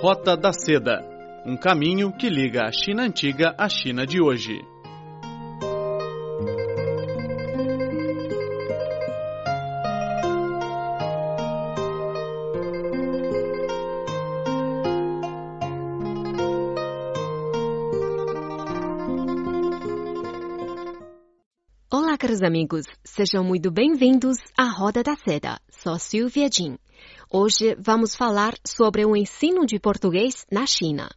Rota da Seda um caminho que liga a China antiga à China de hoje. Olá, caros amigos. Sejam muito bem-vindos à Roda da Seda. Sou Silvia Jin. Hoje vamos falar sobre o ensino de português na China.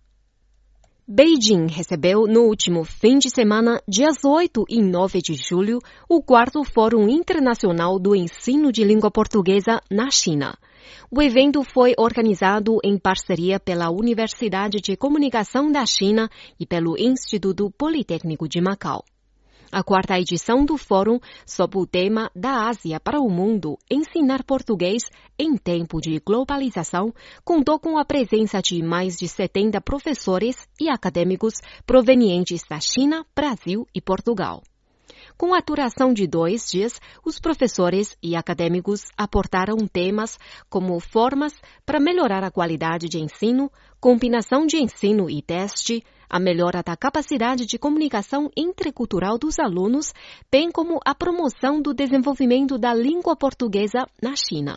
Beijing recebeu no último fim de semana, dias 8 e 9 de julho, o quarto Fórum Internacional do Ensino de Língua Portuguesa na China. O evento foi organizado em parceria pela Universidade de Comunicação da China e pelo Instituto Politécnico de Macau. A quarta edição do fórum, sob o tema Da Ásia para o Mundo, ensinar português em tempo de globalização, contou com a presença de mais de 70 professores e acadêmicos provenientes da China, Brasil e Portugal. Com a duração de dois dias, os professores e acadêmicos aportaram temas como formas para melhorar a qualidade de ensino, combinação de ensino e teste, a melhora da capacidade de comunicação intercultural dos alunos, bem como a promoção do desenvolvimento da língua portuguesa na China.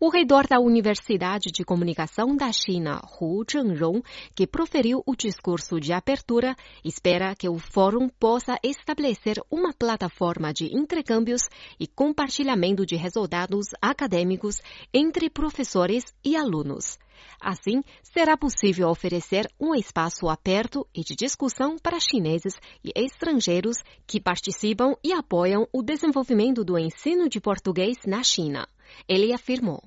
O reitor da Universidade de Comunicação da China, Hu Zhengrong, que proferiu o discurso de abertura, espera que o fórum possa estabelecer uma plataforma de intercâmbios e compartilhamento de resultados acadêmicos entre professores e alunos. Assim, será possível oferecer um espaço aberto e de discussão para chineses e estrangeiros que participam e apoiam o desenvolvimento do ensino de português na China. Ele afirmou.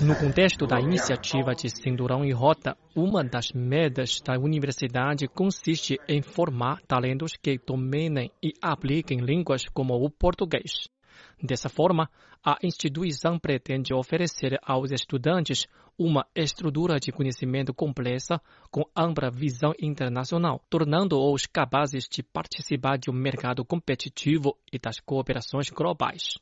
No contexto da iniciativa de Cinturão e Rota, uma das metas da universidade consiste em formar talentos que dominem e apliquem línguas como o português. Dessa forma, a instituição pretende oferecer aos estudantes uma estrutura de conhecimento complexa com ampla visão internacional, tornando-os capazes de participar de um mercado competitivo e das cooperações globais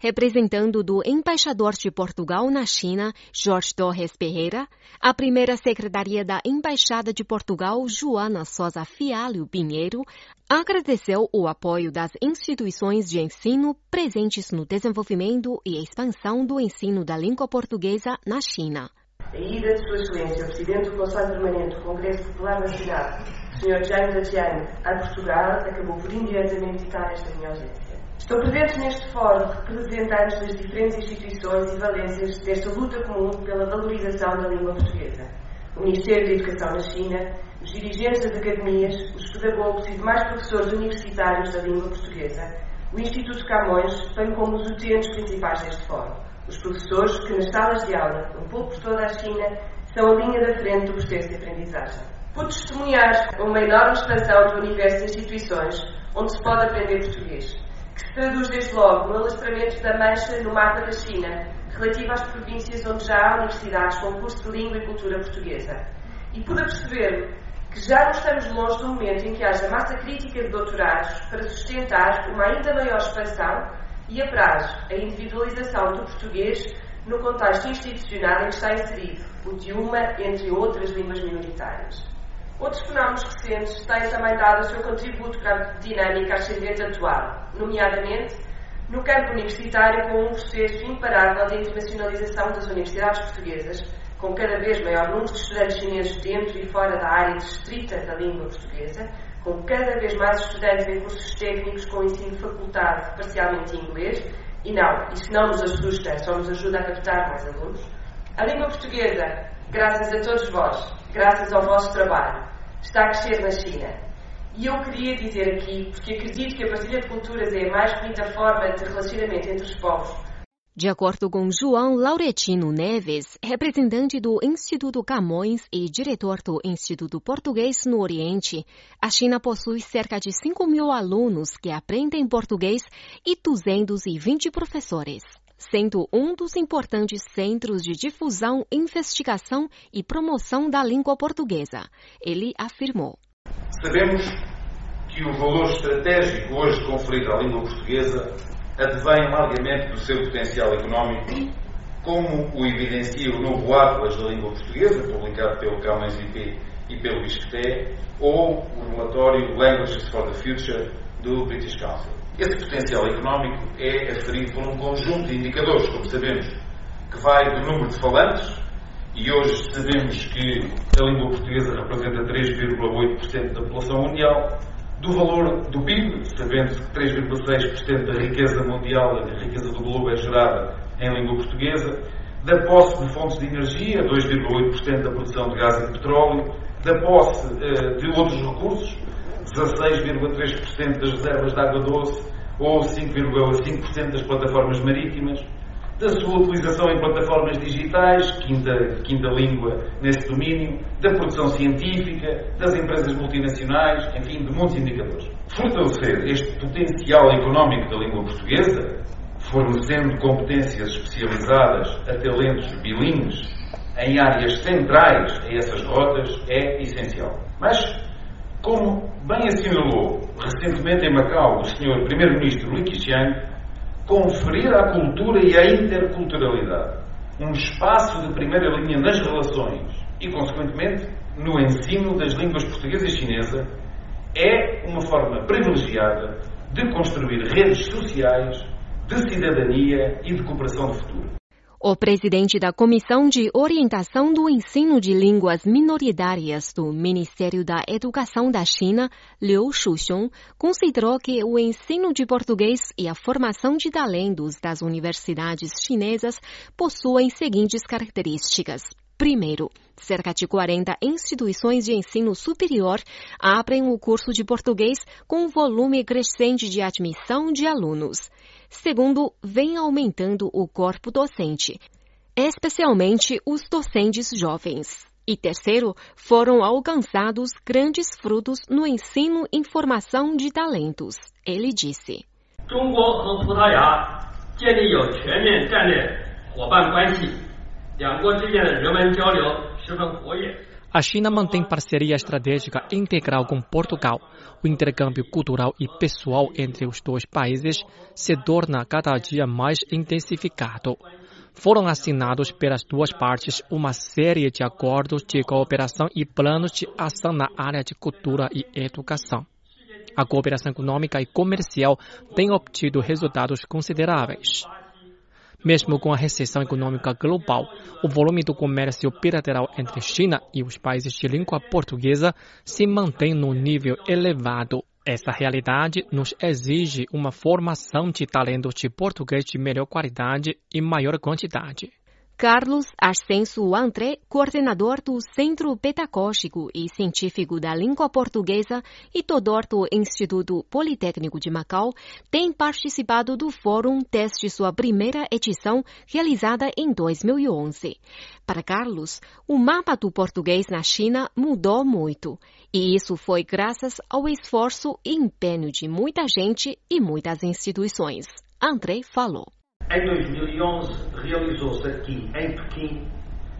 representando do embaixador de Portugal na China, Jorge Torres Pereira, a primeira secretaria da Embaixada de Portugal, Joana Sosa Fialho Pinheiro, agradeceu o apoio das instituições de ensino presentes no desenvolvimento e expansão do ensino da língua portuguesa na China. A ida de Sua Excelência, Presidente do Conselho Permanente do Congresso Popular Nacional, Sr. Jaime Datiano, a Portugal, acabou por indiretamente citar esta minha ausência. Estão presentes neste fórum representantes das diferentes instituições e valências desta luta comum pela valorização da língua portuguesa. O Ministério da Educação na China, os dirigentes das academias, os pedagogos e demais professores universitários da língua portuguesa, o Instituto Camões, bem como os utentes principais deste fórum. Os professores que nas salas de aula, um pouco por toda a China, são a linha da frente do processo de aprendizagem. Por testemunhar uma enorme expansão do universo de instituições onde se pode aprender português traduz desde logo no alastramento da mancha no mapa da China, relativo às províncias onde já há universidades com curso de língua e cultura portuguesa. E pude perceber que já não estamos longe do momento em que haja massa crítica de doutorados para sustentar uma ainda maior expansão e a prazo a individualização do português no contexto institucional em que está inserido, o de uma entre outras línguas minoritárias. Outros fenómenos recentes têm também dado o seu contributo para a dinâmica ascendente atual, nomeadamente no campo universitário com um processo imparável de internacionalização das universidades portuguesas, com cada vez maior número de estudantes chineses dentro e fora da área restrita da língua portuguesa, com cada vez mais estudantes em cursos técnicos com ensino facultado parcialmente em inglês, e não, isso não nos assusta, só nos ajuda a captar mais alunos. A língua portuguesa, graças a todos vós, graças ao vosso trabalho, está a crescer na China. E eu queria dizer aqui, porque acredito que a partilha de culturas é a mais bonita forma de relacionamento entre os povos. De acordo com João Lauretino Neves, representante do Instituto Camões e diretor do Instituto Português no Oriente, a China possui cerca de 5 mil alunos que aprendem português e 220 professores sendo um dos importantes centros de difusão, investigação e promoção da língua portuguesa. Ele afirmou: Sabemos que o valor estratégico hoje conferido à língua portuguesa advém largamente do seu potencial económico, como o evidencia o novo Atlas da Língua Portuguesa, publicado pelo Camões IP e pelo Bisqueté, ou o relatório Languages for the Future do British Council. Esse potencial económico é aferido por um conjunto de indicadores, como sabemos, que vai do número de falantes, e hoje sabemos que a língua portuguesa representa 3,8% da população mundial, do valor do PIB, sabendo que 3,6% da riqueza mundial, da riqueza do globo, é gerada em língua portuguesa, da posse de fontes de energia, 2,8% da produção de gás e de petróleo, da posse uh, de outros recursos, 16,3% das reservas de água doce ou 5,5% das plataformas marítimas, da sua utilização em plataformas digitais, quinta, quinta língua nesse domínio, da produção científica, das empresas multinacionais, enfim, de muitos indicadores. Fortalecer este potencial económico da língua portuguesa, fornecendo competências especializadas a talentos bilíngues em áreas centrais a essas rotas, é essencial. Mas, como bem assinalou recentemente em Macau o Sr. Primeiro-Ministro Li Keqiang, conferir à cultura e à interculturalidade um espaço de primeira linha nas relações e, consequentemente, no ensino das línguas portuguesa e chinesa é uma forma privilegiada de construir redes sociais de cidadania e de cooperação de futuro. O presidente da Comissão de Orientação do Ensino de Línguas Minoritárias do Ministério da Educação da China, Liu Shuxiong, considerou que o ensino de português e a formação de talentos das universidades chinesas possuem seguintes características. Primeiro, cerca de 40 instituições de ensino superior abrem o curso de português com um volume crescente de admissão de alunos. Segundo, vem aumentando o corpo docente, especialmente os docentes jovens. E terceiro, foram alcançados grandes frutos no ensino e formação de talentos. Ele disse. A China mantém parceria estratégica integral com Portugal. O intercâmbio cultural e pessoal entre os dois países se torna cada dia mais intensificado. Foram assinados pelas duas partes uma série de acordos de cooperação e planos de ação na área de cultura e educação. A cooperação econômica e comercial tem obtido resultados consideráveis. Mesmo com a recessão econômica global, o volume do comércio bilateral entre China e os países de língua portuguesa se mantém no nível elevado. Essa realidade nos exige uma formação de talentos de português de melhor qualidade e maior quantidade. Carlos Ascenso André, coordenador do Centro Pedagógico e Científico da Língua Portuguesa e tutor do Instituto Politécnico de Macau, tem participado do fórum desde sua primeira edição, realizada em 2011. Para Carlos, o mapa do português na China mudou muito, e isso foi graças ao esforço e empenho de muita gente e muitas instituições. André falou. Em 2011, realizou-se aqui, em Pequim,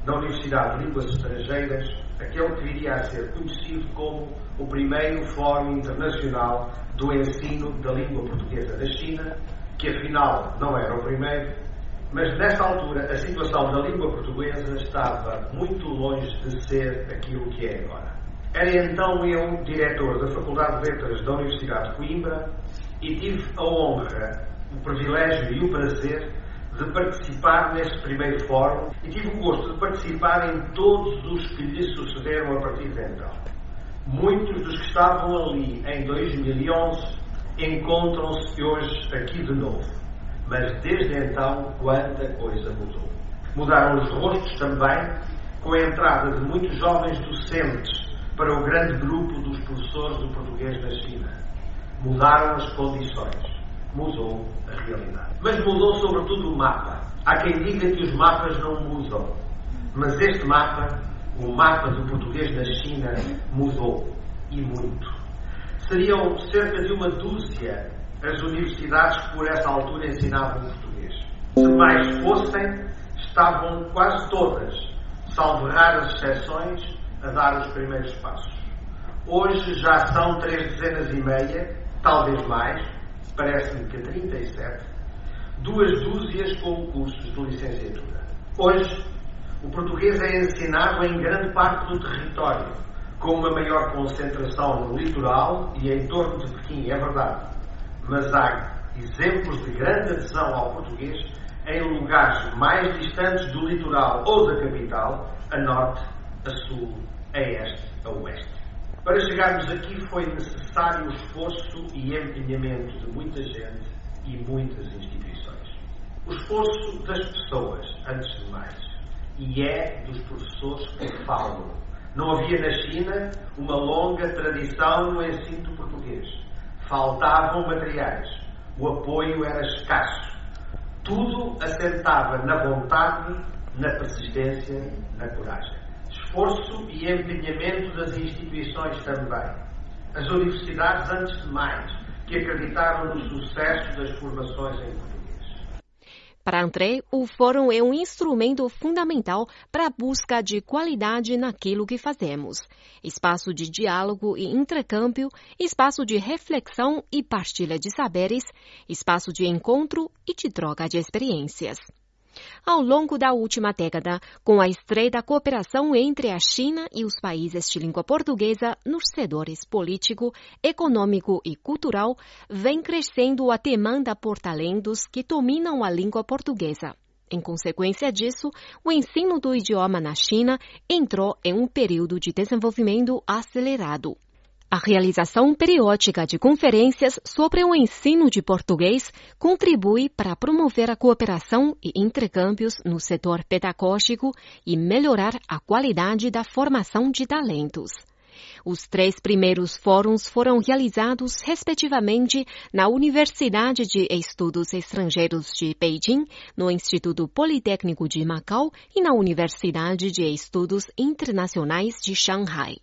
na Universidade de Línguas Estrangeiras, aquele que viria a ser conhecido como o primeiro Fórum Internacional do Ensino da Língua Portuguesa da China, que afinal não era o primeiro, mas nessa altura a situação da língua portuguesa estava muito longe de ser aquilo que é agora. Era então eu diretor da Faculdade de Letras da Universidade de Coimbra e tive a honra o privilégio e o prazer de participar neste primeiro fórum e tive o gosto de participar em todos os que lhe sucederam a partir de então. Muitos dos que estavam ali em 2011 encontram-se hoje aqui de novo, mas desde então quanta coisa mudou. Mudaram os rostos também, com a entrada de muitos jovens docentes para o grande grupo dos professores do português da China. Mudaram as condições mudou a realidade. Mas mudou sobretudo o mapa. Há quem diga que os mapas não mudam. Mas este mapa, o mapa do português da China, mudou. E muito. Seriam cerca de uma dúzia as universidades que por essa altura ensinavam português. Se mais fossem, estavam quase todas, salvo raras exceções, a dar os primeiros passos. Hoje já são três dezenas e meia, talvez mais, parece-me que 37, duas dúzias com cursos de licenciatura. Hoje, o português é ensinado em grande parte do território, com uma maior concentração no litoral e em torno de Pequim, é verdade. Mas há exemplos de grande adesão ao português em lugares mais distantes do litoral ou da capital, a norte, a sul, a este, a oeste. Para chegarmos aqui foi necessário o esforço e empenhamento de muita gente e muitas instituições. O esforço das pessoas, antes de mais, e é dos professores que falam. Não havia na China uma longa tradição no ensino do português. Faltavam materiais. O apoio era escasso. Tudo assentava na vontade, na persistência, na coragem. Esforço e empenhamento das instituições também. As universidades, antes de mais, que acreditaram no sucesso das formações em. Para André, o fórum é um instrumento fundamental para a busca de qualidade naquilo que fazemos. Espaço de diálogo e intercâmbio, espaço de reflexão e partilha de saberes, espaço de encontro e de troca de experiências. Ao longo da última década, com a estreita cooperação entre a China e os países de língua portuguesa nos setores político, econômico e cultural, vem crescendo a demanda por talentos que dominam a língua portuguesa. Em consequência disso, o ensino do idioma na China entrou em um período de desenvolvimento acelerado. A realização periódica de conferências sobre o ensino de português contribui para promover a cooperação e intercâmbios no setor pedagógico e melhorar a qualidade da formação de talentos. Os três primeiros fóruns foram realizados, respectivamente, na Universidade de Estudos Estrangeiros de Beijing, no Instituto Politécnico de Macau e na Universidade de Estudos Internacionais de Xangai.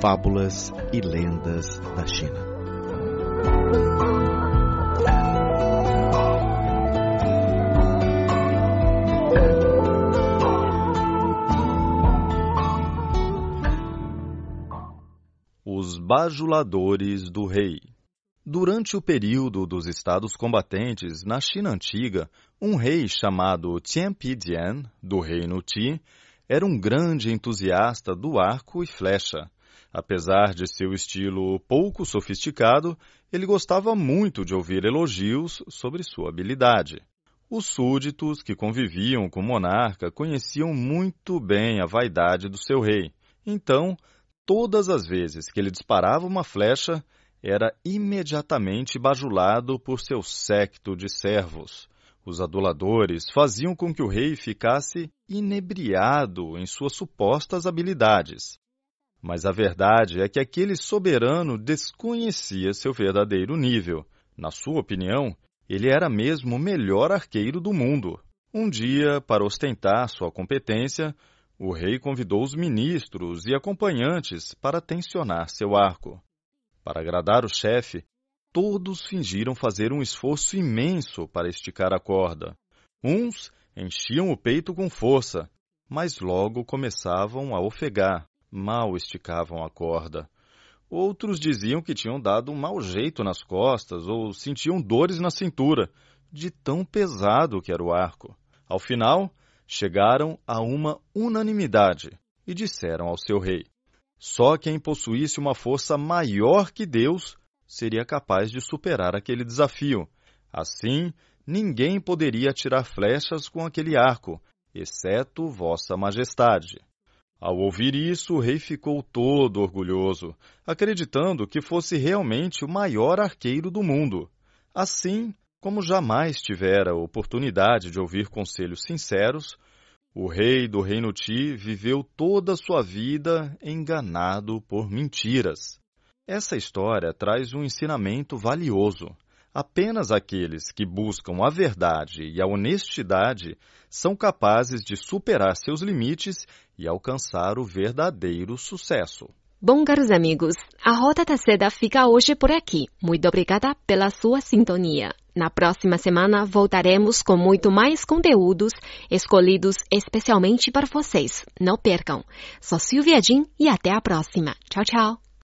Fábulas e lendas da China. Os bajuladores do rei. Durante o período dos estados combatentes na China antiga, um rei chamado Qian Pijian, do reino Qi, era um grande entusiasta do arco e flecha. Apesar de seu estilo pouco sofisticado, ele gostava muito de ouvir elogios sobre sua habilidade. Os súditos que conviviam com o monarca conheciam muito bem a vaidade do seu rei. Então, todas as vezes que ele disparava uma flecha, era imediatamente bajulado por seu séquito de servos. Os aduladores faziam com que o rei ficasse inebriado em suas supostas habilidades. Mas a verdade é que aquele soberano desconhecia seu verdadeiro nível. Na sua opinião, ele era mesmo o melhor arqueiro do mundo. Um dia, para ostentar sua competência, o rei convidou os ministros e acompanhantes para tensionar seu arco. Para agradar o chefe, todos fingiram fazer um esforço imenso para esticar a corda. Uns enchiam o peito com força, mas logo começavam a ofegar, mal esticavam a corda. Outros diziam que tinham dado um mau jeito nas costas ou sentiam dores na cintura, de tão pesado que era o arco. Ao final, chegaram a uma unanimidade e disseram ao seu rei: só quem possuísse uma força maior que Deus seria capaz de superar aquele desafio. Assim, ninguém poderia tirar flechas com aquele arco, exceto Vossa Majestade. Ao ouvir isso, o rei ficou todo orgulhoso, acreditando que fosse realmente o maior arqueiro do mundo. Assim, como jamais tivera oportunidade de ouvir conselhos sinceros, o rei do reino Ti viveu toda a sua vida enganado por mentiras. Essa história traz um ensinamento valioso. Apenas aqueles que buscam a verdade e a honestidade são capazes de superar seus limites e alcançar o verdadeiro sucesso. Bom, caros amigos, a Rota da Seda fica hoje por aqui. Muito obrigada pela sua sintonia. Na próxima semana voltaremos com muito mais conteúdos escolhidos especialmente para vocês. Não percam. Sou Silvia Jin e até a próxima. Tchau, tchau.